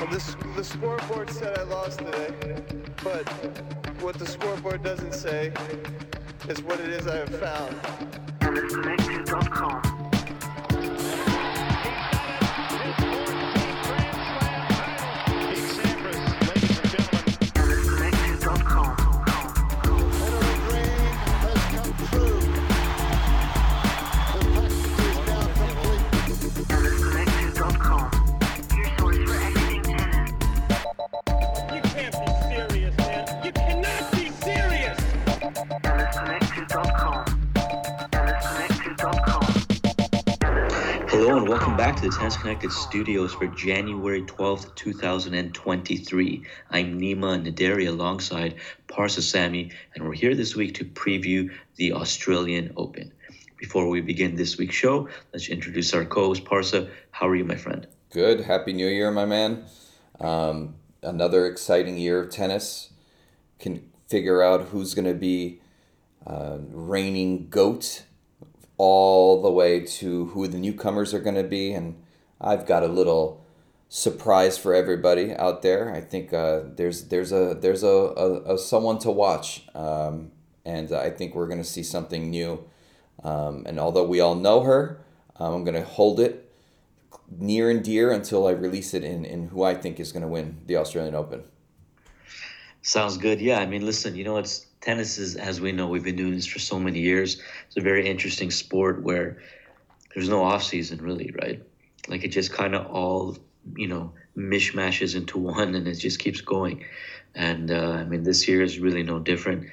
Well, this, the scoreboard said I lost today, but what the scoreboard doesn't say is what it is I have found. Welcome back to the Tennis Connected studios for January 12th, 2023. I'm Nima Naderi alongside Parsa Sami, and we're here this week to preview the Australian Open. Before we begin this week's show, let's introduce our co-host Parsa. How are you, my friend? Good. Happy New Year, my man. Um, another exciting year of tennis. Can figure out who's going to be uh, reigning goat all the way to who the newcomers are going to be. And I've got a little surprise for everybody out there. I think uh, there's there's a there's a, a, a someone to watch, um, and I think we're going to see something new. Um, and although we all know her, I'm going to hold it near and dear until I release it in, in who I think is going to win the Australian Open. Sounds good. Yeah, I mean, listen, you know, it's tennis is as we know, we've been doing this for so many years. It's a very interesting sport where there's no off season really, right? Like it just kind of all, you know, mishmashes into one and it just keeps going. And uh, I mean, this year is really no different.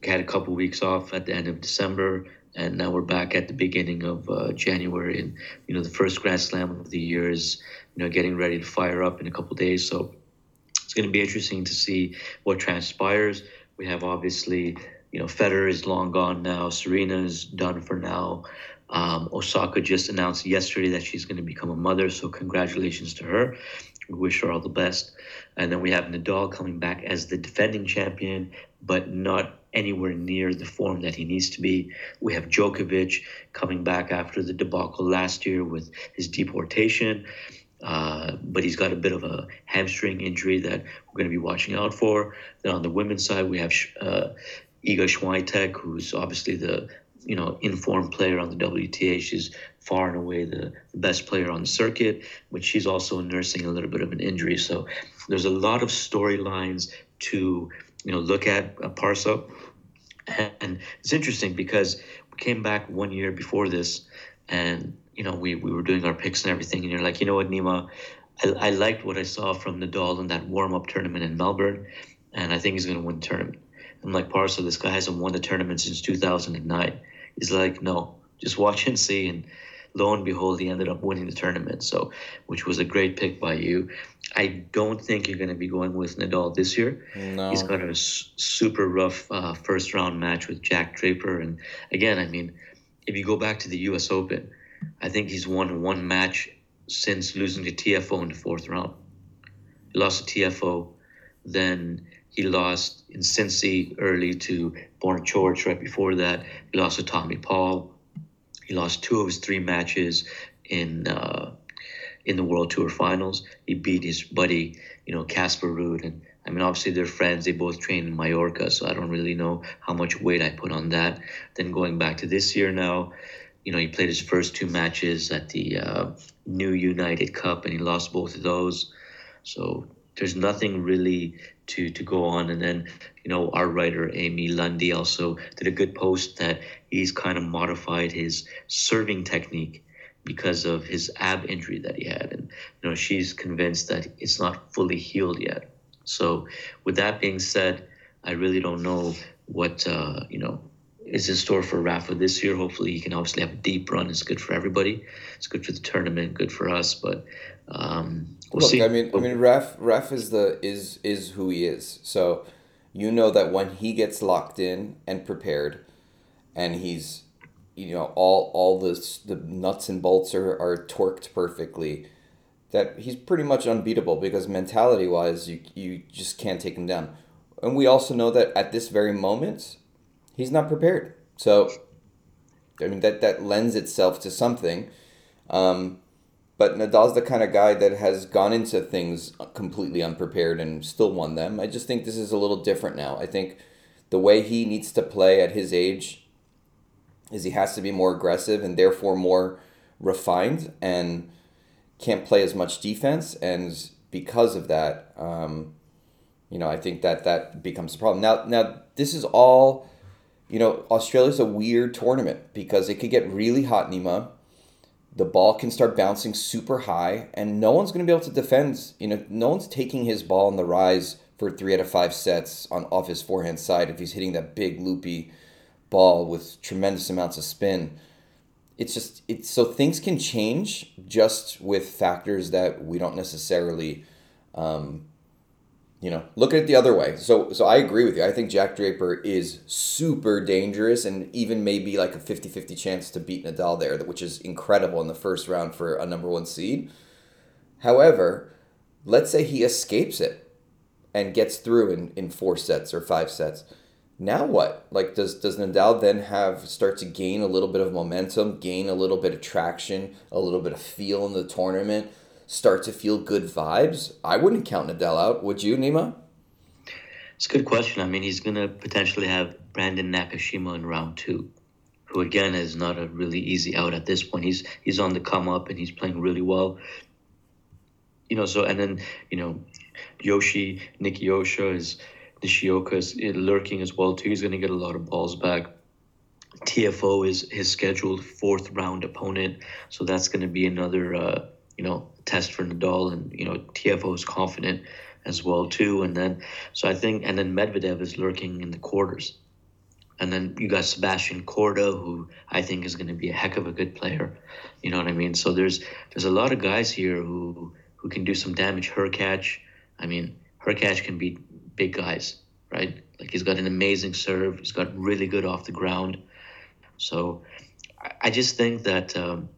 We had a couple weeks off at the end of December, and now we're back at the beginning of uh, January. And you know, the first Grand Slam of the year is you know getting ready to fire up in a couple days. So it's going to be interesting to see what transpires. We have obviously, you know, Federer is long gone now. Serena is done for now. Um, Osaka just announced yesterday that she's going to become a mother, so congratulations to her. We wish her all the best. And then we have Nadal coming back as the defending champion, but not anywhere near the form that he needs to be. We have Djokovic coming back after the debacle last year with his deportation. Uh, but he's got a bit of a hamstring injury that we're going to be watching out for. Then on the women's side, we have uh, Iga Swiatek, who's obviously the you know informed player on the WTA. She's far and away the, the best player on the circuit, but she's also nursing a little bit of an injury. So there's a lot of storylines to you know look at uh, Parsa, and it's interesting because we came back one year before this, and you know, we, we were doing our picks and everything, and you're like, you know what, Nima, I, I liked what I saw from Nadal in that warm up tournament in Melbourne, and I think he's going to win the tournament. I'm like, Parsa, this guy hasn't won the tournament since 2009. He's like, no, just watch and see. And lo and behold, he ended up winning the tournament, so which was a great pick by you. I don't think you're going to be going with Nadal this year. No. He's got a s- super rough uh, first round match with Jack Draper, and again, I mean, if you go back to the U.S. Open. I think he's won one match since losing to Tiafoe in the fourth round. He lost to Tiafoe, then he lost in Cincy early to Borna Coric right before that. He lost to Tommy Paul. He lost two of his three matches in uh, in the World Tour Finals. He beat his buddy, you know, Casper Ruud, and I mean, obviously they're friends. They both train in Mallorca, so I don't really know how much weight I put on that. Then going back to this year now, you know, he played his first two matches at the uh, New United Cup, and he lost both of those. So there's nothing really to to go on. And then, you know, our writer Amy Lundy also did a good post that he's kind of modified his serving technique because of his ab injury that he had, and you know, she's convinced that it's not fully healed yet. So, with that being said, I really don't know what uh, you know is in store for Rafa this year. Hopefully, he can obviously have a deep run. It's good for everybody. It's good for the tournament, good for us. But um, we'll Look, see. I mean, I mean, Ref, Ref is the is is who he is. So, you know that when he gets locked in and prepared, and he's, you know, all all the the nuts and bolts are are torqued perfectly, that he's pretty much unbeatable because mentality wise, you you just can't take him down. And we also know that at this very moment, he's not prepared. So, I mean that that lends itself to something. Um, but Nadal's the kind of guy that has gone into things completely unprepared and still won them. I just think this is a little different now. I think the way he needs to play at his age is he has to be more aggressive and therefore more refined and can't play as much defense. And because of that, um, you know, I think that that becomes a problem. Now, now this is all, you know, Australia's a weird tournament because it could get really hot, Nima the ball can start bouncing super high, and no one's going to be able to defend. You know, no one's taking his ball on the rise for three out of five sets on off his forehand side if he's hitting that big loopy ball with tremendous amounts of spin. It's just it's so things can change just with factors that we don't necessarily um, you know, look at it the other way. So so I agree with you. I think Jack Draper is super dangerous and even maybe like a 50-50 chance to beat Nadal there, which is incredible in the first round for a number 1 seed. However, let's say he escapes it and gets through in, in four sets or five sets. Now what? Like does does Nadal then have start to gain a little bit of momentum, gain a little bit of traction, a little bit of feel in the tournament? Start to feel good vibes, I wouldn't count Nadal out. Would you, Nima? It's a good question. I mean, he's going to potentially have Brandon Nakashima in round two, who again is not a really easy out at this point. He's he's on the come up and he's playing really well. You know, so and then you know, Yoshi Nicky Nikiosha is Nishioka is lurking as well too. He's going to get a lot of balls back. Tiafoe is his scheduled fourth round opponent, so that's going to be another uh, you know test for Nadal, and you know Tiafoe is confident as well too. And then so I think, and then Medvedev is lurking in the quarters, and then you got Sebastian Korda, who I think is going to be a heck of a good player. You know what I mean? So there's there's a lot of guys here who who can do some damage. Hurkacz, I mean, Hurkacz can beat big guys, right? Like he's got an amazing serve. He's got really good off the ground. So I just think that. Um,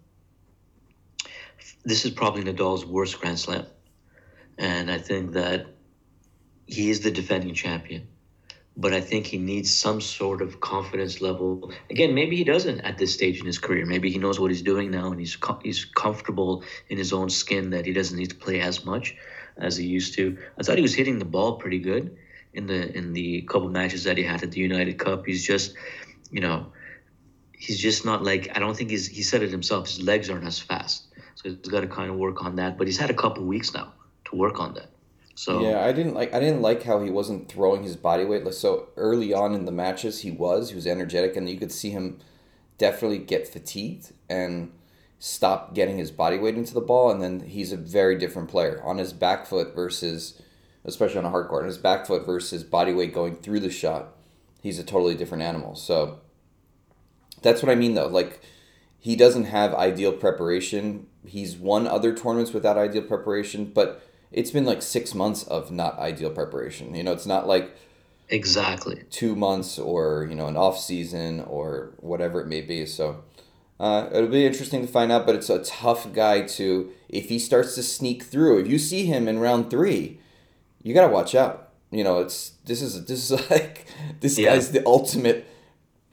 this is probably Nadal's worst Grand Slam. And I think that he is the defending champion. But I think he needs some sort of confidence level. Again, maybe he doesn't at this stage in his career. Maybe he knows what he's doing now and he's he's comfortable in his own skin that he doesn't need to play as much as he used to. I thought he was hitting the ball pretty good in the in the couple matches that he had at the United Cup. He's just, you know, he's just not like I don't think he's he said it himself. His legs aren't as fast. He's got to kind of work on that. But he's had a couple weeks now to work on that. So yeah, I didn't like I didn't like how he wasn't throwing his body weight. Like so early on in the matches, he was he was energetic, and you could see him definitely get fatigued and stop getting his body weight into the ball. And then he's a very different player on his back foot versus, especially on a hard court, on his back foot versus body weight going through the shot. He's a totally different animal. So that's what I mean though. Like he doesn't have ideal preparation he's won other tournaments without ideal preparation, but it's been like six months of not ideal preparation. You know, it's not like exactly two months or you know an off season or whatever it may be. So uh, it'll be interesting to find out. But it's a tough guy to if he starts to sneak through. If you see him in round three, you gotta watch out. You know, it's this is this is like this yeah. guy's the ultimate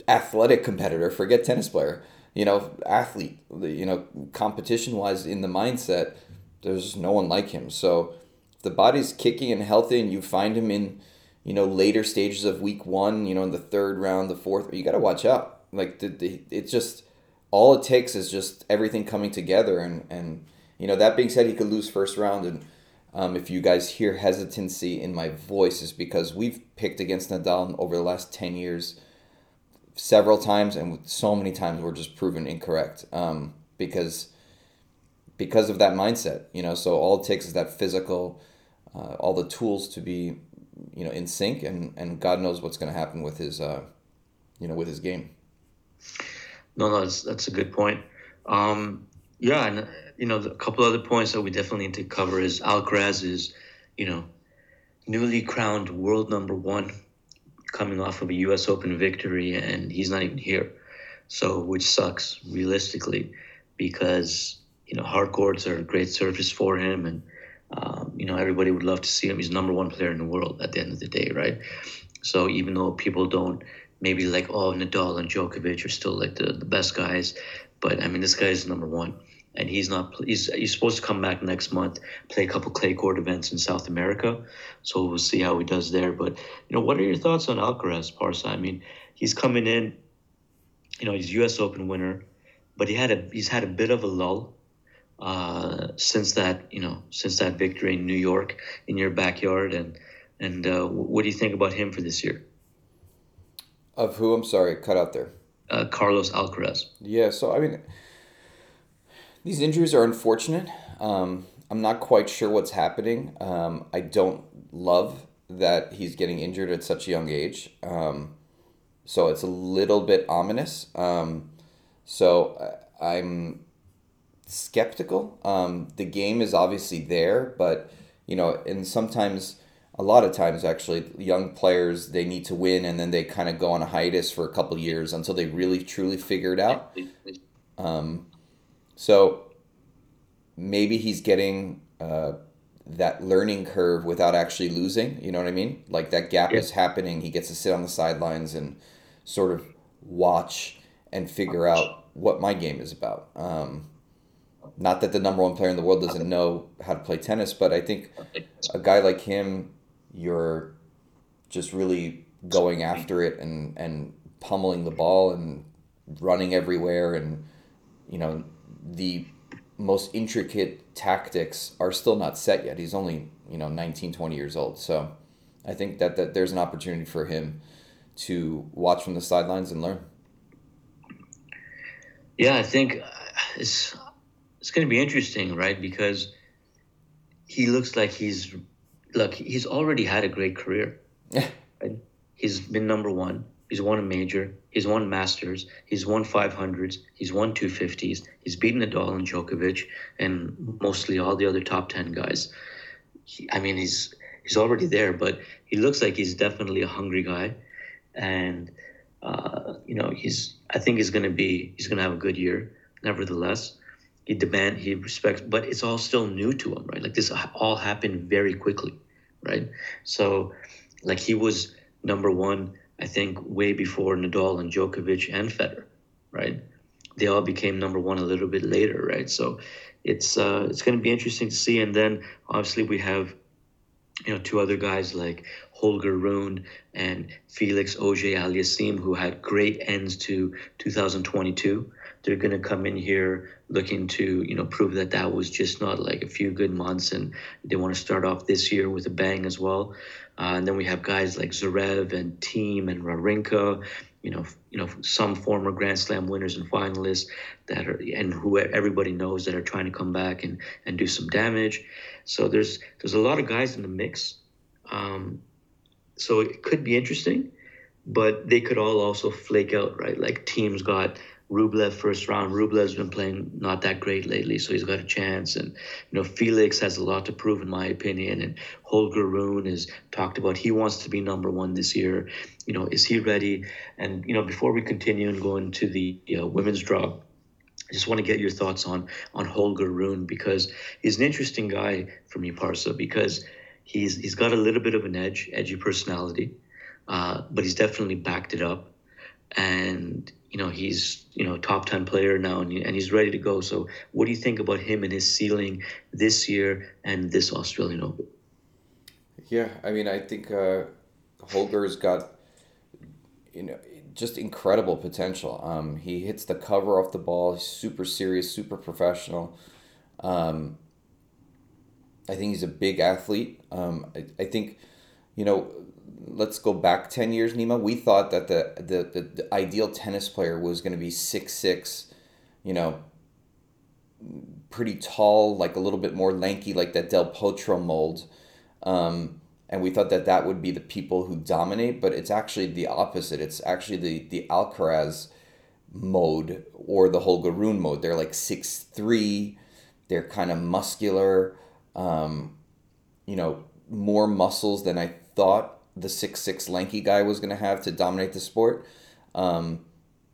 athletic competitor. Forget tennis player you know, athlete, you know, competition wise in the mindset, there's no one like him. So if the body's kicking and healthy and you find him in, you know, later stages of week one, you know, in the third round, the fourth, you got to watch out. Like, the, the, it's just, all it takes is just everything coming together. And, and, you know, that being said, he could lose first round. And um, if you guys hear hesitancy in my voice, is because we've picked against Nadal over the last 10 years several times, and so many times we're just proven incorrect um, because because of that mindset. You know, so all it takes is that physical, uh, all the tools to be, you know, in sync, and and God knows what's going to happen with his, uh, you know, with his game. No, no, that's that's a good point. Um, yeah, and you know, a couple other points that we definitely need to cover is Alcaraz is, you know, newly crowned world number one coming off of a U.S. Open victory, and he's not even here. So, which sucks realistically, because you know hard courts are a great surface for him, and um, you know everybody would love to see him. He's number one player in the world at the end of the day, right? So even though people don't maybe like oh Nadal and Djokovic are still like the, the best guys, but I mean this guy is number one. And he's not. He's he's supposed to come back next month, play a couple clay court events in South America. So we'll see how he does there. But you know, what are your thoughts on Alcaraz, Parsa? I mean, he's coming in. You know, he's U.S. Open winner, but he had a he's had a bit of a lull uh, since that you know since that victory in New York in your backyard. And and uh, what do you think about him for this year? Of who? I'm sorry, cut out there. Uh, Carlos Alcaraz. Yeah, so I mean, these injuries are unfortunate. Um, I'm not quite sure what's happening. Um, I don't love that he's getting injured at such a young age. Um, so it's a little bit ominous. Um, so uh, I'm skeptical. Um, the game is obviously there, but you know, and sometimes, a lot of times actually, young players they need to win, and then they kind of go on a hiatus for a couple years until they really truly figure it out. Um, so maybe he's getting uh, that learning curve without actually losing. You know what I mean? Like that gap Yeah. is happening. He gets to sit on the sidelines and sort of watch and figure out what my game is about. Um, not that the number one player in the world doesn't know how to play tennis, but I think a guy like him, you're just really going after it and, and pummeling the ball and running everywhere and you know the most intricate tactics are still not set yet he's only you know 19 20 years old so i think that, that there's an opportunity for him to watch from the sidelines and learn Yeah, I think uh, it's it's going to be interesting, right? Because he looks like he's look he's already had a great career. right? He's been number one. He's won a major. He's won Masters. He's won 500s. He's won 250s. He's beaten Nadal and Djokovic and mostly all the other top 10 guys. He, I mean, he's he's already there, but he looks like he's definitely a hungry guy, and uh, you know he's. I think he's gonna be. He's gonna have a good year. Nevertheless, he demand he respects, but it's all still new to him, right? Like this all happened very quickly, right? So, like he was number one, I think, way before Nadal and Djokovic and Federer, right? They all became number one a little bit later, right? So, it's uh, it's going to be interesting to see. And then obviously we have, you know, two other guys like Holger Rune and Felix Auger Aliassime who had great ends to 2022. They're going to come in here looking to, you know, prove that that was just not like a few good months, and they want to start off this year with a bang as well. Uh, and then we have guys like Zverev and Thiem and Wawrinka, you know, you know, some former Grand Slam winners and finalists that are, and who everybody knows that are trying to come back and and do some damage. So there's there's a lot of guys in the mix. Um, so it could be interesting, but they could all also flake out, right? Like Thiem's got Rublev first round. Rublev's been playing not that great lately, so he's got a chance. And you know, Felix has a lot to prove, in my opinion. And Holger Rune has talked about he wants to be number one this year. You know, is he ready? And you know, before we continue and go into the you know, women's draw, I just want to get your thoughts on on Holger Rune because he's an interesting guy for me, Parsa, because he's he's got a little bit of an edge, edgy personality, uh, but he's definitely backed it up, and you know he's you know top ten player now, and, and he's ready to go. So, what do you think about him and his ceiling this year and this Australian Open? Yeah, I mean, I think uh, Holger's got you know just incredible potential. Um, he hits the cover off the ball. He's super serious, super professional. Um, I think he's a big athlete. Um, I, I think, you know, let's go back ten years, Nima. We thought that the the, the, the ideal tennis player was going to be six six, you know, pretty tall, like a little bit more lanky, like that Del Potro mold. Um, and we thought that that would be the people who dominate, but it's actually the opposite. It's actually the the Alcaraz mode or the Holger Rune mode. They're like six three, they're kind of muscular, um, you know, more muscles than I thought the six six lanky guy was gonna have to dominate the sport. Um,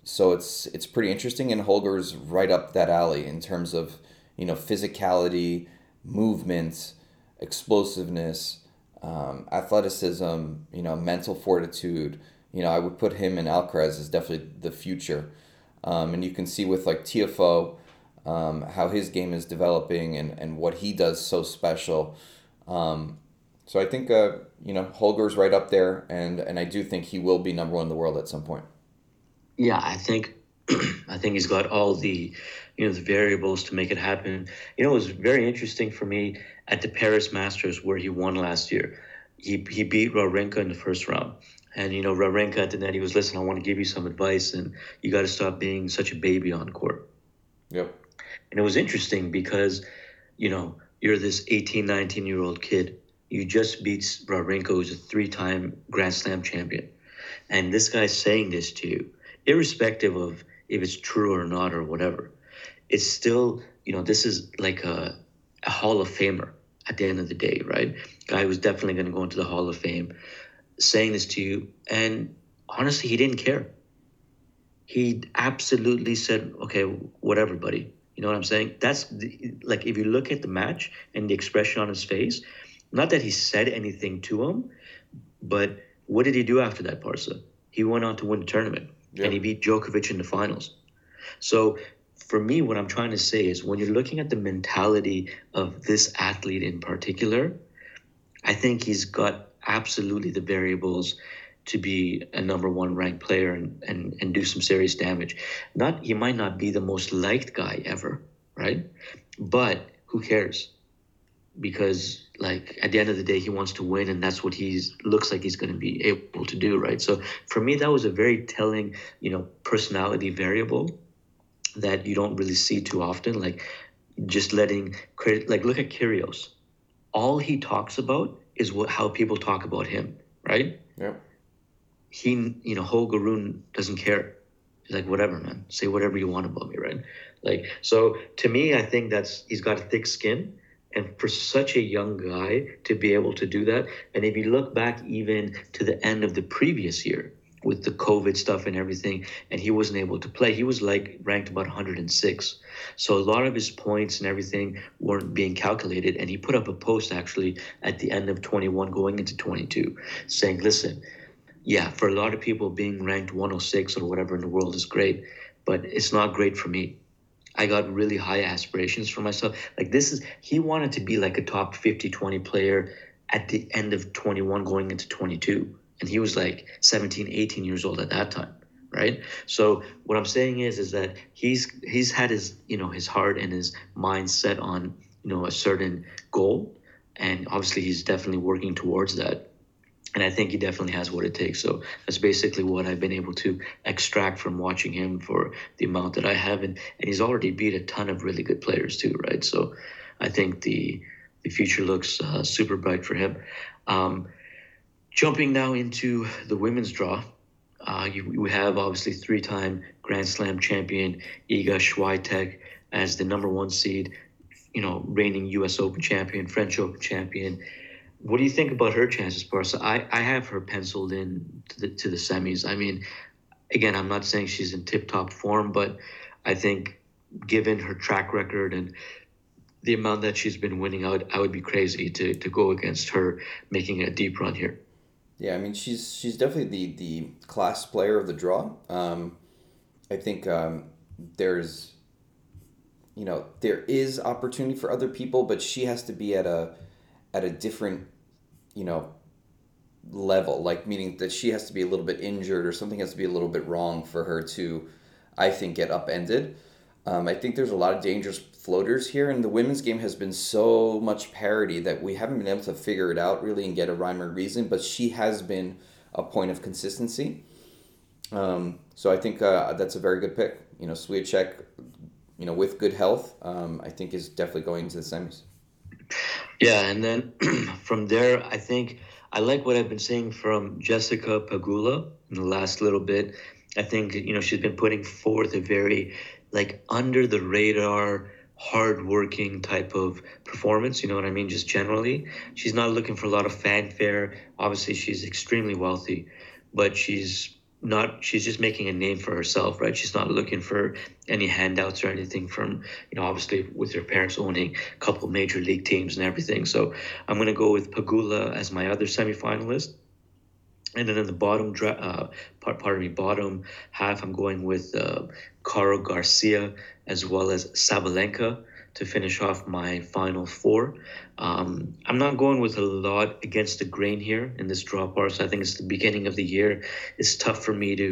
so it's it's pretty interesting, and Holger's right up that alley in terms of you know physicality, movement, explosiveness, um, athleticism, you know, mental fortitude. You know, I would put him and Alcaraz as definitely the future. Um, and you can see with like Tiafoe, um, how his game is developing and, and what he does so special. Um, so I think uh, you know Holger's right up there, and and I do think he will be number one in the world at some point. Yeah, I think I think he's got all the you know the variables to make it happen. You know, it was very interesting for me at the Paris Masters where he won last year. He he beat Wawrinka in the first round. And you know, Wawrinka at the net, he was, listen, I want to give you some advice, and you got to stop being such a baby on court. Yep. And it was interesting because, you know, you're this 18, 19 year old kid. You just beat Wawrinka, who's a three time Grand Slam champion. And this guy's saying this to you, irrespective of if it's true or not or whatever. It's still, you know, this is like a, a Hall of Famer at the end of the day, right? Guy who's definitely going to go into the Hall of Fame saying this to you. And honestly, he didn't care. He absolutely said, okay, whatever, buddy. You know what I'm saying? That's the, like if you look at the match and the expression on his face, not that he said anything to him, but what did he do after that, Parsa? He went on to win the tournament Yeah. and he beat Djokovic in the finals. So for me, what I'm trying to say is when you're looking at the mentality of this athlete in particular, I think he's got absolutely the variables to be a number one ranked player and, and, and do some serious damage. Not he might not be the most liked guy ever, right? But who cares? Because like at the end of the day he wants to win and that's what he's looks like he's going to be able to do, right? So for me that was a very telling, you know, personality variable that you don't really see too often like just letting credit like look at Kyrgios. All he talks about is what how people talk about him, right? yeah he, you know, Holger Rune doesn't care. He's like, whatever, man. Say whatever you want about me, right? Like, so to me, I think that's he's got a thick skin, and for such a young guy to be able to do that, and if you look back even to the end of the previous year with the COVID stuff and everything, and he wasn't able to play, he was like ranked about 106. So a lot of his points and everything weren't being calculated, and he put up a post actually at the end of 21 going into 22 saying, listen yeah, for a lot of people, being ranked 106 or whatever in the world is great, but it's not great for me. I got really high aspirations for myself. Like, this is, he wanted to be like a top 50, 20 player at the end of 21 going into 22. And he was like 17, 18 years old at that time. Right. So what I'm saying is, is that he's, he's had his, you know, his heart and his mind set on, you know, a certain goal. And obviously he's definitely working towards that and I think he definitely has what it takes. So that's basically what I've been able to extract from watching him for the amount that I have, and, and he's already beat a ton of really good players too, right? So I think the the future looks uh, super bright for him. Um, jumping now into the women's draw, uh, you, you have obviously three-time Grand Slam champion Iga Swiatek as the number one seed, you know, reigning U.S. Open champion, French Open champion. What do you think about her chances, Parsa? I, I have her penciled in to the, to the semis. I mean, again, I'm not saying she's in tip top form, but I think given her track record and the amount that she's been winning, I would, I would be crazy to, to go against her making a deep run here. Yeah, I mean she's she's definitely the the class player of the draw. Um, I think um, there's, you know, there is opportunity for other people, but she has to be at a at a different, you know, level. Like meaning that she has to be a little bit injured or something has to be a little bit wrong for her to, I think, get upended. Um, I think there's a lot of dangerous floaters here, and the women's game has been so much parity that we haven't been able to figure it out really and get a rhyme or reason. But she has been a point of consistency. Um, so I think uh, that's a very good pick. You know, Swiatek, you know, with good health, um, I think is definitely going to the semis. Yeah, and then from there, I think I like what I've been seeing from Jessica Pegula in the last little bit. I think you know she's been putting forth a very like under the radar, hardworking type of performance. You know what I mean? Just generally, she's not looking for a lot of fanfare. Obviously, she's extremely wealthy, but she's not she's just making a name for herself right? She's not looking for any handouts or anything from you know obviously with her parents owning a couple major league teams and everything. So i'm going to go with Pegula as my other semifinalist. And then in the bottom dra- uh, part, pardon me, bottom half, I'm going with uh, Caro Garcia as well as Sabalenka to finish off my final four. Um, I'm not going with a lot against the grain here in this draw part. So I think it's the beginning of the year. It's tough for me to,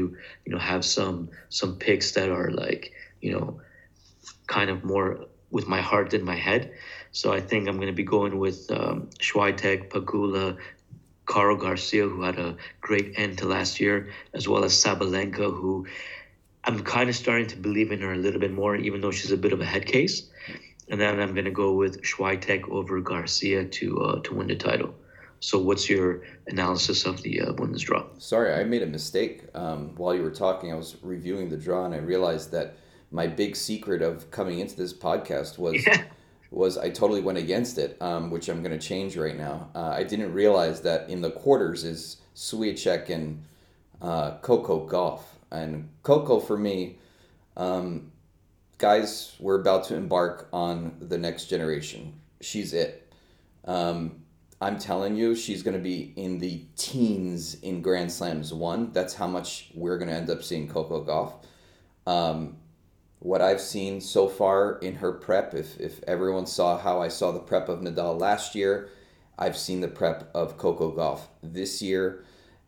you know, have some some picks that are like, you know, kind of more with my heart than my head. So I think I'm going to be going with um, Swiatek, Pegula, Caro Garcia, who had a great end to last year, as well as Sabalenka, who I'm kind of starting to believe in her a little bit more, even though she's a bit of a head case. And then I'm going to go with Swiatek over Garcia to uh, to win the title. So, what's your analysis of the uh, women's draw? Sorry, I made a mistake. Um, while you were talking, I was reviewing the draw and I realized that my big secret of coming into this podcast was Yeah. was I totally went against it, um, which I'm going to change right now. Uh, I didn't realize that in the quarters is Swiatek and uh, Coco Gauff, and Coco for me, um, guys, we're about to embark on the next generation. She's it. Um, I'm telling you, she's going to be in the teens in Grand Slams one. That's how much we're going to end up seeing Coco Gauff. Um, what I've seen so far in her prep, if, if everyone saw how I saw the prep of Nadal last year, I've seen the prep of Coco Gauff this year,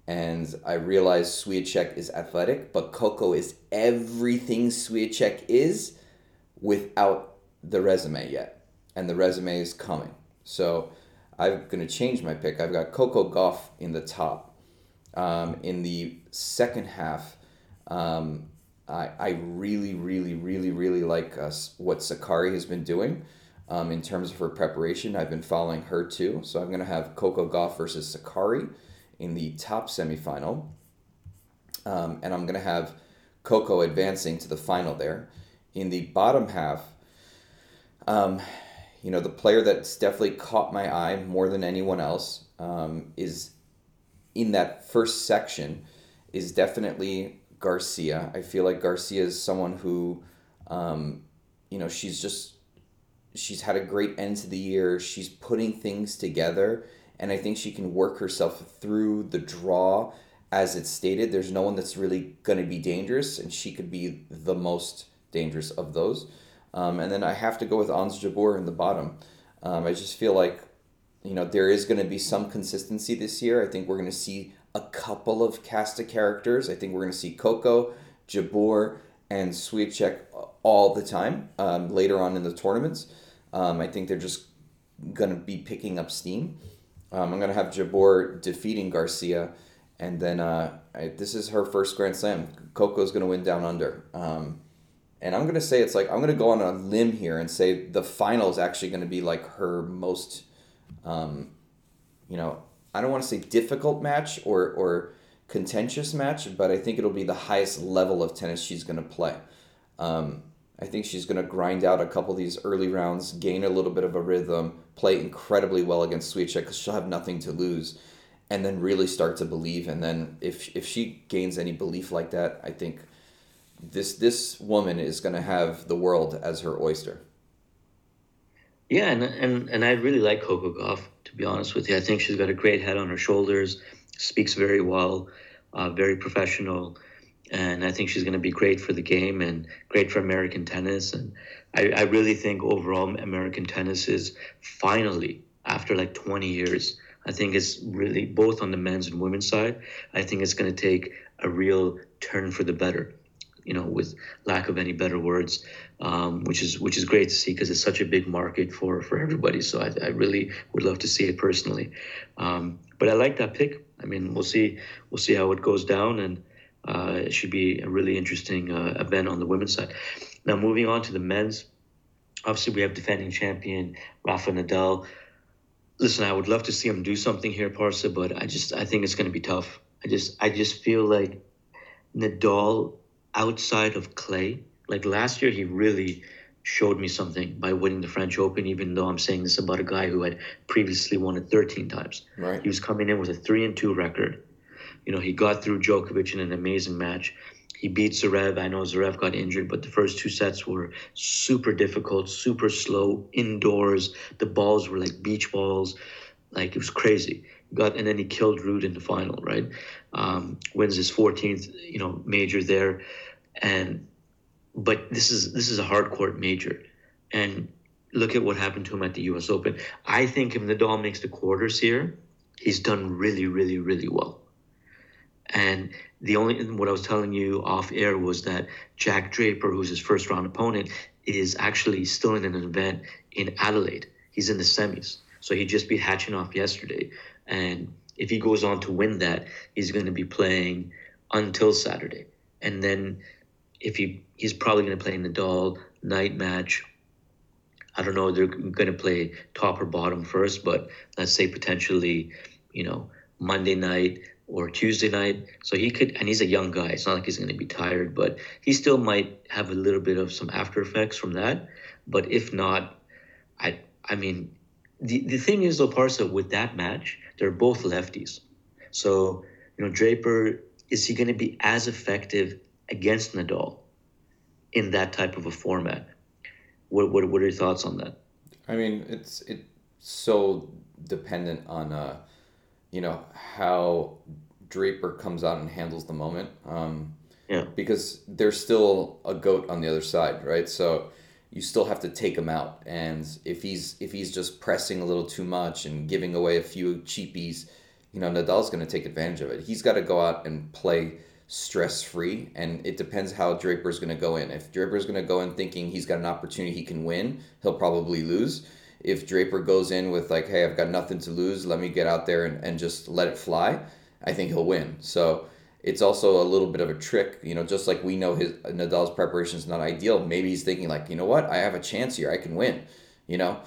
and I realize Swiatek is athletic, but Coco is everything Swiatek is without the resume yet, and the resume is coming. So I'm going to change my pick. I've got Coco Gauff in the top. Um, in the second half, um, I, I really, really, really, really like uh, what Sakkari has been doing um, in terms of her preparation. I've been following her too. So I'm going to have Coco Gauff versus Sakkari in the top semifinal. Um, and I'm going to have Coco advancing to the final there. In the bottom half, um, you know, the player that's definitely caught my eye more than anyone else um, is in that first section is definitely Garcia. I feel like Garcia is someone who, um, you know, she's just she's had a great end to the year. She's putting things together, and I think she can work herself through the draw. As it's stated, there's no one that's really going to be dangerous, and she could be the most dangerous of those. Um, and then I have to go with Ons Jabeur in the bottom. Um, I just feel like, you know, there is going to be some consistency this year. I think we're going to see a couple of cast of characters. I think we're going to see Coco, Jabeur, and Swiatek all the time um, later on in the tournaments. Um, I think they're just going to be picking up steam. Um, I'm going to have Jabeur defeating Garcia. And then uh, I, this is her first Grand Slam. Coco's going to win down under. Um, and I'm gonna say it's like I'm gonna go on a limb here and say the final is actually gonna be like her most, um, you know, I don't want to say difficult match or or contentious match, but I think it'll be the highest level of tennis she's gonna play. Um, I think she's gonna grind out a couple of these early rounds, gain a little bit of a rhythm, play incredibly well against Swiatek because she'll have nothing to lose, and then really start to believe. And then if if she gains any belief like that, I think this this woman is going to have the world as her oyster. Yeah, and and and I really like Coco Gauff. To be honest with you, I think she's got a great head on her shoulders. Speaks very well, uh, very professional, and I think she's going to be great for the game and great for American tennis. And I, I really think overall American tennis is finally after like 20 years. I think it's really both on the men's and women's side. I think it's going to take a real turn for the better you know, with lack of any better words, um, which is which is great to see because it's such a big market for for everybody. So I, I really would love to see it personally. Um, but I like that pick. I mean, we'll see we'll see how it goes down, and uh, it should be a really interesting uh, event on the women's side. Now, moving on to the men's, obviously we have defending champion Rafa Nadal. Listen, I would love to see him do something here, Parsa, but I just I think it's going to be tough. I just I just feel like Nadal outside of clay. Like last year, he really showed me something by winning the French Open, even though I'm saying this about a guy who had previously won it 13 times. Right. He was coming in with a 3 and 2 record. You know, he got through Djokovic in an amazing match. He beat Zverev. I know Zverev got injured, but the first two sets were super difficult, super slow, indoors. The balls were like beach balls. Like it was crazy. Got and then he killed Ruud in the final, right? Um, wins his 14th, you know, major there, and but this is this is a hard court major, and look at what happened to him at the U.S. Open. I think if Nadal makes the quarters here, he's done really, really, really well. And the only what I was telling you off air was that Jack Draper, who's his first round opponent, is actually still in an event in Adelaide. He's in the semis. So he just beat Khachanov yesterday. And if he goes on to win that, he's going to be playing until Saturday. And then if he he's probably going to play in the Nadal night match. I don't know they're going to play top or bottom first, but let's say potentially, you know, Monday night or Tuesday night. So he could, and he's a young guy. It's not like he's going to be tired, but he still might have a little bit of some after effects from that. But if not, I I mean, the the thing is though, Parsa, with that match, they're both lefties. So you know, Draper is he going to be as effective against Nadal in that type of a format? What what what are your thoughts on that? I mean, it's it's so dependent on uh, you know how Draper comes out and handles the moment. Um, Yeah. because there's still a goat on the other side, right? So you still have to take him out, and if he's if he's just pressing a little too much and giving away a few cheapies, you know Nadal's going to take advantage of it. He's got to go out and play stress free, and it depends how Draper's going to go in. If Draper's going to go in thinking he's got an opportunity he can win, he'll probably lose. If Draper goes in with like, hey, I've got nothing to lose, let me get out there and, and just let it fly, I think he'll win. So it's also a little bit of a trick, you know, just like we know his Nadal's preparation is not ideal. Maybe he's thinking like, you know what, I have a chance here, I can win, you know,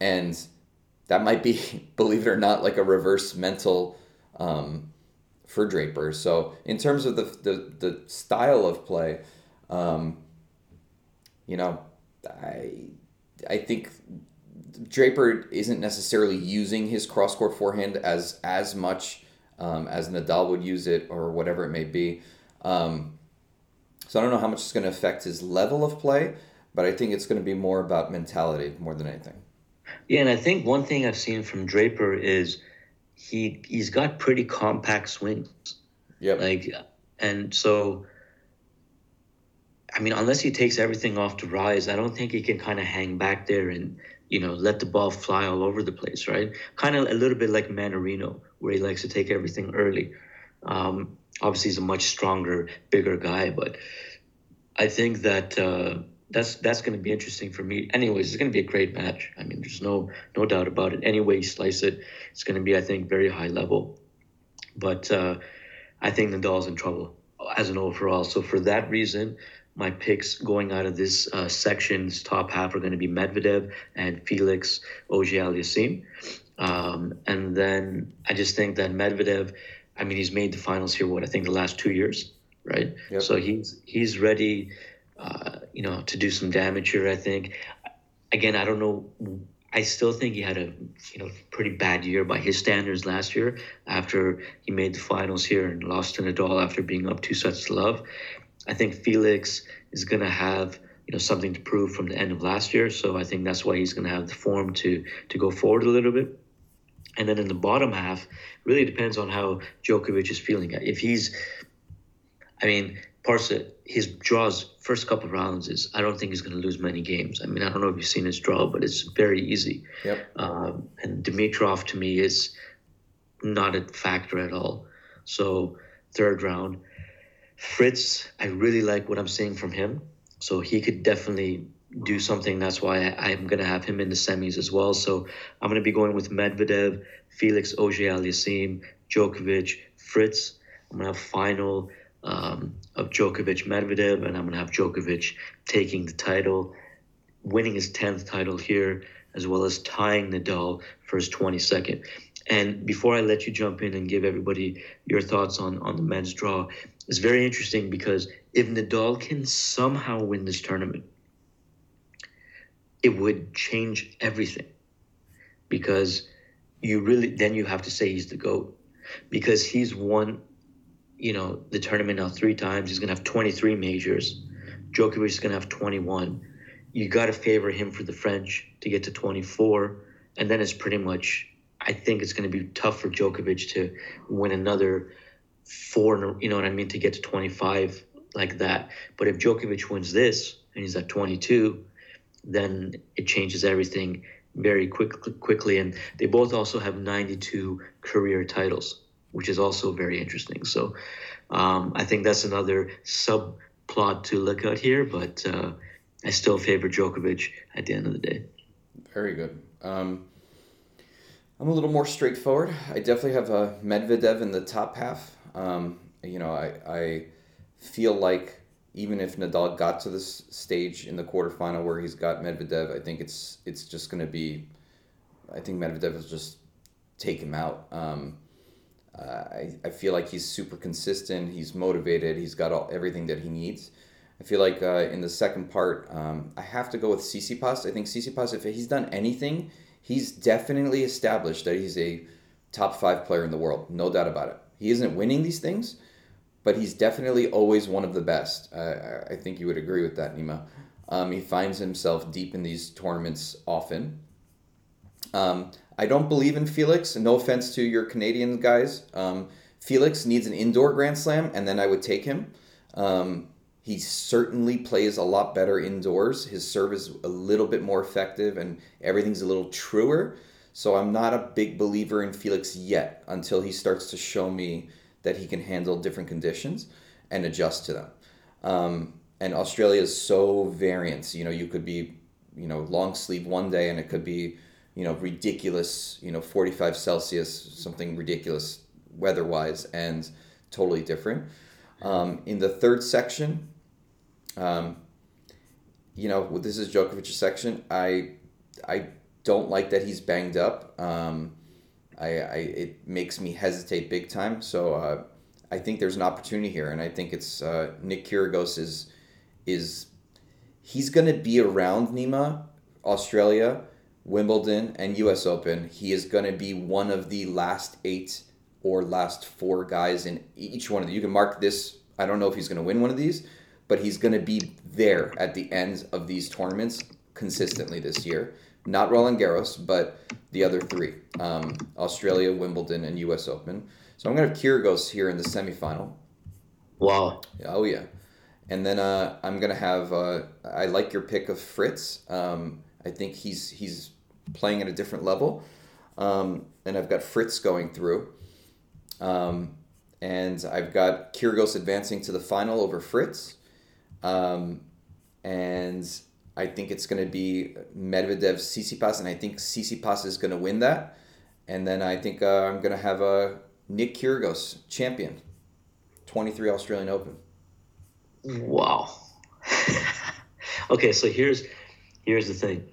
and that might be, believe it or not, like a reverse mental um, for Draper. So in terms of the the, the style of play, um, you know, I I think Draper isn't necessarily using his cross court forehand as as much um, as Nadal would use it or whatever it may be. Um, so I don't know how much it's going to affect his level of play, but I think it's going to be more about mentality more than anything. Yeah, and I think one thing I've seen from Draper is he he's got pretty compact swings. Yep. Like, and so, I mean, unless he takes everything off to rise, I don't think he can kind of hang back there and you know let the ball fly all over the place, right? Kind of a little bit like Mannarino, where he likes to take everything early. Um, obviously, he's a much stronger, bigger guy, but I think that uh, that's that's going to be interesting for me. Anyways, it's going to be a great match. I mean, there's no no doubt about it. Any way you slice it, it's going to be, I think, very high level. But uh, I think Nadal's in trouble as an overall. So for that reason, my picks going out of this uh, section, this top half, are going to be Medvedev and Felix Auger-Aliassime. Um, and then I just think that Medvedev, I mean, he's made the finals here. What I think the last two years, right? Yep. So he's he's ready, uh, you know, to do some damage here. I think. Again, I don't know. I still think he had a you know pretty bad year by his standards last year. After he made the finals here and lost to Nadal after being up two sets to love, I think Felix is going to have you know something to prove from the end of last year. So I think that's why he's going to have the form to to go forward a little bit. And then in the bottom half, really depends on how Djokovic is feeling. If he's, I mean, Parsa, his draws first couple of rounds is I don't think he's going to lose many games. I mean, I don't know if you've seen his draw, but it's very easy. Yep. Um, and Dimitrov to me is not a factor at all. So third round, Fritz, I really like what I'm seeing from him. So he could definitely do something. That's why I, I'm going to have him in the semis as well. So I'm going to be going with Medvedev, Felix Auger-Aliassime, Djokovic, Fritz. I'm going to have final um, of Djokovic, Medvedev, and I'm going to have Djokovic taking the title, winning his 10th title here, as well as tying Nadal for his 22nd. And before I let you jump in and give everybody your thoughts on, on the men's draw, it's very interesting because if Nadal can somehow win this tournament, it would change everything. Because you really, then you have to say he's the GOAT. Because he's won, you know, the tournament now three times. He's going to have 23 majors. Djokovic is going to have 21. You got to favor him for the French to get to 24. And then it's pretty much, I think it's going to be tough for Djokovic to win another four. You know what I mean? To get to 25 like that. But if Djokovic wins this and he's at 22, then it changes everything very quick, quickly. And they both also have 92 career titles, which is also very interesting. So um, I think that's another subplot to look at here. But uh, I still favor Djokovic at the end of the day. Very good. Um, I'm a little more straightforward. I definitely have a Medvedev in the top half. Um, you know, I, I feel like even if Nadal got to this stage in the quarterfinal where he's got Medvedev, I think it's it's just going to be. I think Medvedev will just take him out. Um, uh, I, I feel like he's super consistent. He's motivated. He's got all, everything that he needs. I feel like uh, in the second part, um, I have to go with Tsitsipas. I think Tsitsipas, if he's done anything, he's definitely established that he's a top five player in the world. No doubt about it. He isn't winning these things, but he's definitely always one of the best. Uh, I think you would agree with that, Nima. Um, he finds himself deep in these tournaments often. Um, I don't believe in Felix. No offense to your Canadian guys. Um, Felix needs an indoor Grand Slam, and then I would take him. Um, he certainly plays a lot better indoors. His serve is a little bit more effective, and everything's a little truer. So I'm not a big believer in Felix yet until he starts to show me that he can handle different conditions and adjust to them. Um, and Australia is so variant. You know, you could be, you know, long sleeve one day, and it could be, you know, ridiculous, you know, 45 Celsius, something ridiculous weather wise, and totally different. Um, in the third section, um, you know, this is Djokovic's section. I, I don't like that he's banged up. Um, I, I, it makes me hesitate big time. So uh, I think there's an opportunity here, and I think it's uh, Nick Kyrgios is, is, he's going to be around Nima, Australia, Wimbledon, and U.S. Open. He is going to be one of the last eight or last four guys in each one of them. You can mark this. I don't know if he's going to win one of these, but he's going to be there at the end of these tournaments consistently this year. Not Roland Garros, but the other three um, Australia, Wimbledon, and US Open. So I'm going to have Kyrgios here in the semifinal. Wow. Oh, yeah. And then uh, I'm going to have, uh, I like your pick of Fritz. Um, I think he's, he's playing at a different level. Um, and I've got Fritz going through. Um, and I've got Kyrgios advancing to the final over Fritz. Um, and I think it's going to be Medvedev Tsitsipas, and I think Tsitsipas is going to win that. And then I think uh, I'm going to have a Nick Kyrgios champion, 23 Australian Open. Wow. okay, so here's here's the thing.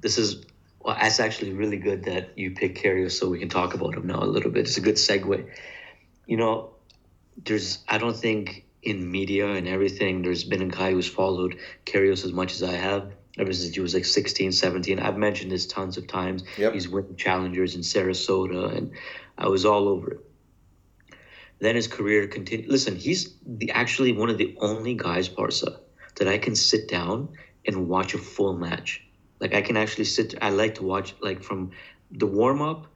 This is well, that's actually really good that you pick Kyrgios so we can talk about him now a little bit. It's a good segue. You know, there's I don't think in media and everything there's been a guy who's followed Kyrgios as much as I have ever since he was like 16, 17. I've mentioned this tons of times. Yep. He's winning challengers in Sarasota and I was all over it. Then his career continued. Listen, he's the, actually one of the only guys, Parsa, that I can sit down and watch a full match. Like I can actually sit. I like to watch like from the warm up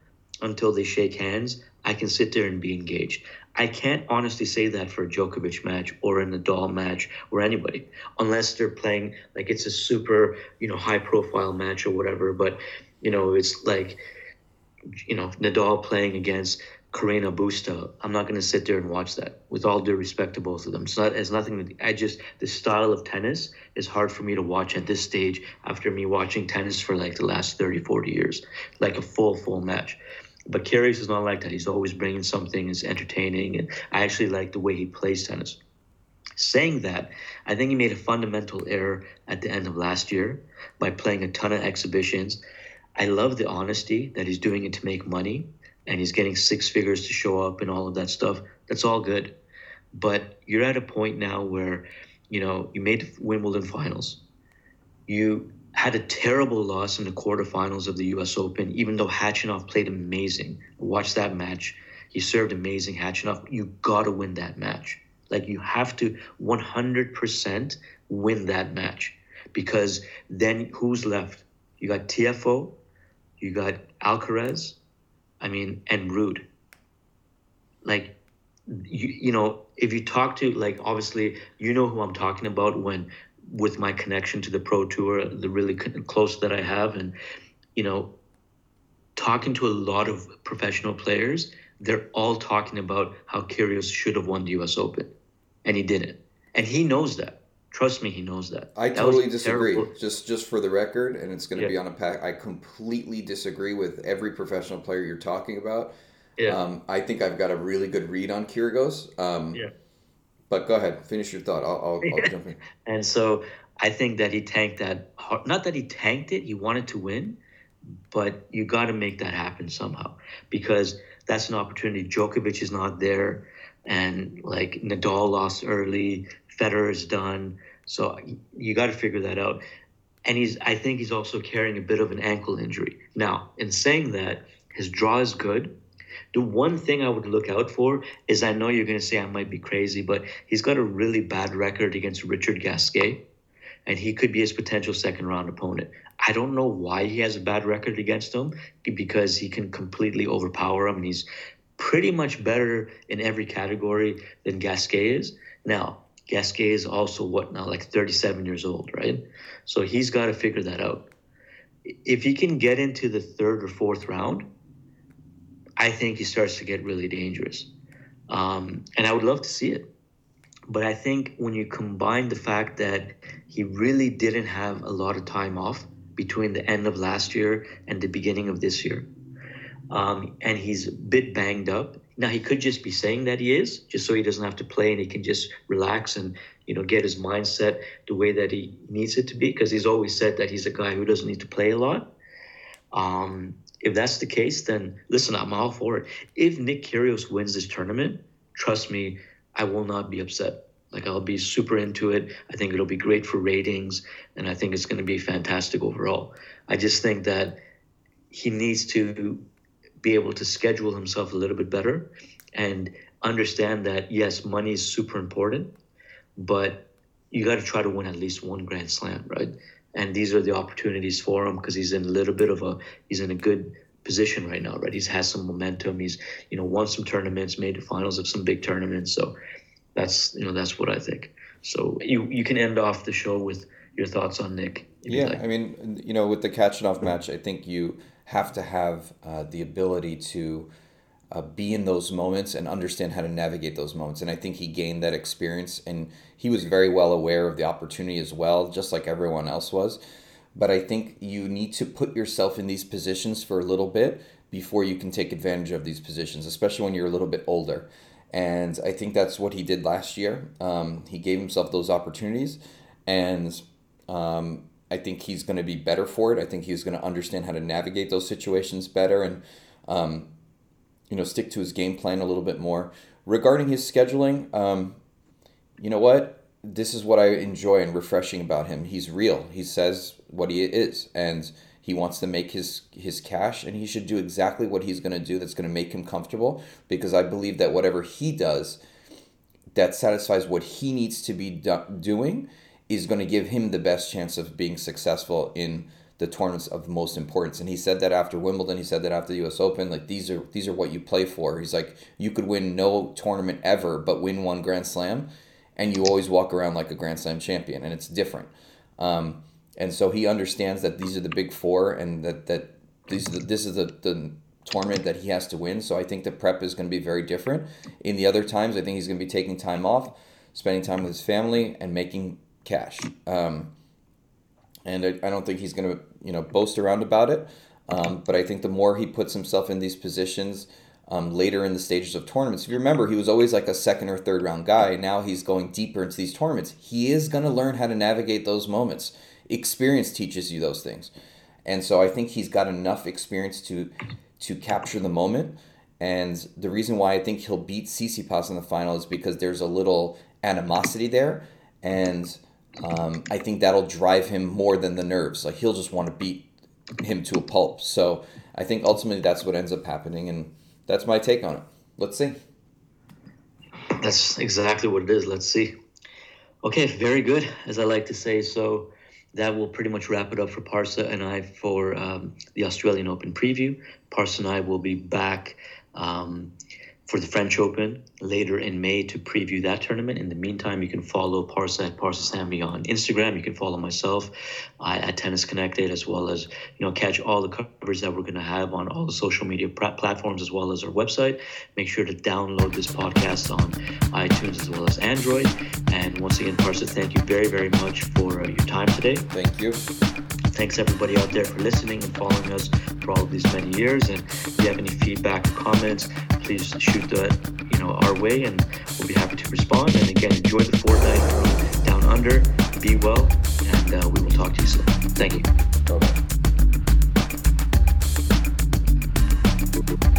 until they shake hands. I can sit there and be engaged. I can't honestly say that for a Djokovic match or a Nadal match or anybody, unless they're playing like it's a super you know high profile match or whatever. But you know it's like you know Nadal playing against Carreño Busta. I'm not going to sit there and watch that. With all due respect to both of them, it's not. It's nothing. I just the style of tennis is hard for me to watch at this stage after me watching tennis for like the last 30, 40 years, like a full full match. But Kyrgios is not like that. He's always bringing something. It's entertaining, and I actually like the way he plays tennis. Saying that, I think he made a fundamental error at the end of last year by playing a ton of exhibitions. I love the honesty that he's doing it to make money and he's getting six figures to show up and all of that stuff. That's all good. But you're at a point now where, you know, you made Wimbledon finals. You had a terrible loss in the quarterfinals of the US Open, even though Khachanov played amazing. Watch that match. He served amazing Khachanov. You gotta win that match. Like you have to 100% win that match because then who's left? You got Tiafoe, you got Alcaraz, I mean, and Ruud. Like, you, you know, if you talk to, like, obviously, you know who I'm talking about when, with my connection to the Pro Tour, the really close that I have, and, you know, talking to a lot of professional players, they're all talking about how Kyrgios should have won the U.S. Open, and he didn't, and he knows that. Trust me, he knows that. I That totally disagree. terrible. Just just for the record, and it's going to Yeah. be on a pack. I completely disagree with every professional player you're talking about. Yeah. Um, I think I've got a really good read on Kyrgios. Um, Yeah. But go ahead, finish your thought. I'll, I'll, I'll jump in. And so I think that he tanked that. Not that he tanked it, he wanted to win, but you got to make that happen somehow because that's an opportunity. Djokovic is not there, and like Nadal lost early, Federer is done. So you got to figure that out. And he's, I think he's also carrying a bit of an ankle injury. Now, in saying that, his draw is good. The one thing I would look out for is I know you're going to say I might be crazy, but he's got a really bad record against Richard Gasquet, and he could be his potential second round opponent. I don't know why he has a bad record against him because he can completely overpower him, and he's pretty much better in every category than Gasquet is. Now, Gasquet is also what now, like 37 years old, right? So he's got to figure that out. If he can get into the third or fourth round, I think he starts to get really dangerous. Um, and I would love to see it. But I think when you combine the fact that he really didn't have a lot of time off between the end of last year and the beginning of this year, um, and he's a bit banged up. Now he could just be saying that he is, just so he doesn't have to play and he can just relax and you know get his mindset the way that he needs it to be. Because he's always said that he's a guy who doesn't need to play a lot. Um, if that's the case, then listen, I'm all for it. If Nick Kyrgios wins this tournament, trust me, I will not be upset. Like I'll be super into it. I think it'll be great for ratings, and I think it's going to be fantastic overall. I just think that he needs to be able to schedule himself a little bit better and understand that yes, money is super important, but you got to try to win at least one Grand Slam, right? And these are the opportunities for him because he's in a little bit of a he's in a good position right now, right? He's has some momentum. He's you know won some tournaments, made the finals of some big tournaments. So that's you know that's what I think. So you you can end off the show with your thoughts on Nick. Yeah, like. I mean, you know, with the Khachanov match, I think you have to have uh, the ability to uh, be in those moments and understand how to navigate those moments. And I think he gained that experience, and he was very well aware of the opportunity as well, just like everyone else was. But I think you need to put yourself in these positions for a little bit before you can take advantage of these positions, especially when you're a little bit older. And I think that's what he did last year. Um, he gave himself those opportunities, and um, I think he's going to be better for it. I think he's going to understand how to navigate those situations better and, um, you know, stick to his game plan a little bit more. Regarding his scheduling, um, you know what? This is what I enjoy and refreshing about him. He's real. He says what he is, and he wants to make his his cash, and he should do exactly what he's going to do. That's going to make him comfortable, because I believe that whatever he does, that satisfies what he needs to be do- doing, is going to give him the best chance of being successful in the tournaments of most importance. And he said that after Wimbledon, he said that after the U.S. Open. Like these are these are what you play for. He's like you could win no tournament ever, but win one Grand Slam, and you always walk around like a Grand Slam champion, and it's different. Um, and so he understands that these are the big four, and that that these the, this is the, the tournament that he has to win. So I think the prep is going to be very different. In the other times, I think he's going to be taking time off, spending time with his family, and making cash. Um, and I, I don't think he's going to you know boast around about it. Um, but I think the more he puts himself in these positions um, later in the stages of tournaments, if you remember, he was always like a second or third round guy. Now he's going deeper into these tournaments. He is going to learn how to navigate those moments. Experience teaches you those things, and so I think he's got enough experience to to capture the moment. And the reason why I think he'll beat Tsitsipas in the final is because there's a little animosity there, and um, I think that'll drive him more than the nerves. Like he'll just want to beat him to a pulp. So I think ultimately that's what ends up happening, and that's my take on it. Let's see. That's exactly what it is. Let's see. Okay, very good, as I like to say. So that will pretty much wrap it up for Parsa and I for um, the Australian Open preview. Parsa and I will be back um, for the French Open later in May to preview that tournament. In the meantime, you can follow Parsa at Parsa Sammy on Instagram. You can follow myself uh, at Tennis Connected, as well as you know catch all the coverage that we're going to have on all the social media pr- platforms, as well as our website. Make sure to download this podcast on iTunes as well as Android. And once again, Parsa, thank you very very much for uh, your time today. Thank you thanks everybody out there for listening and following us for all these many years. And if you have any feedback or comments, please shoot that you know our way, and we'll be happy to respond. And again, enjoy the fortnight from Down Under. Be well, and uh, we will talk to you soon. Thank you. Bye-bye.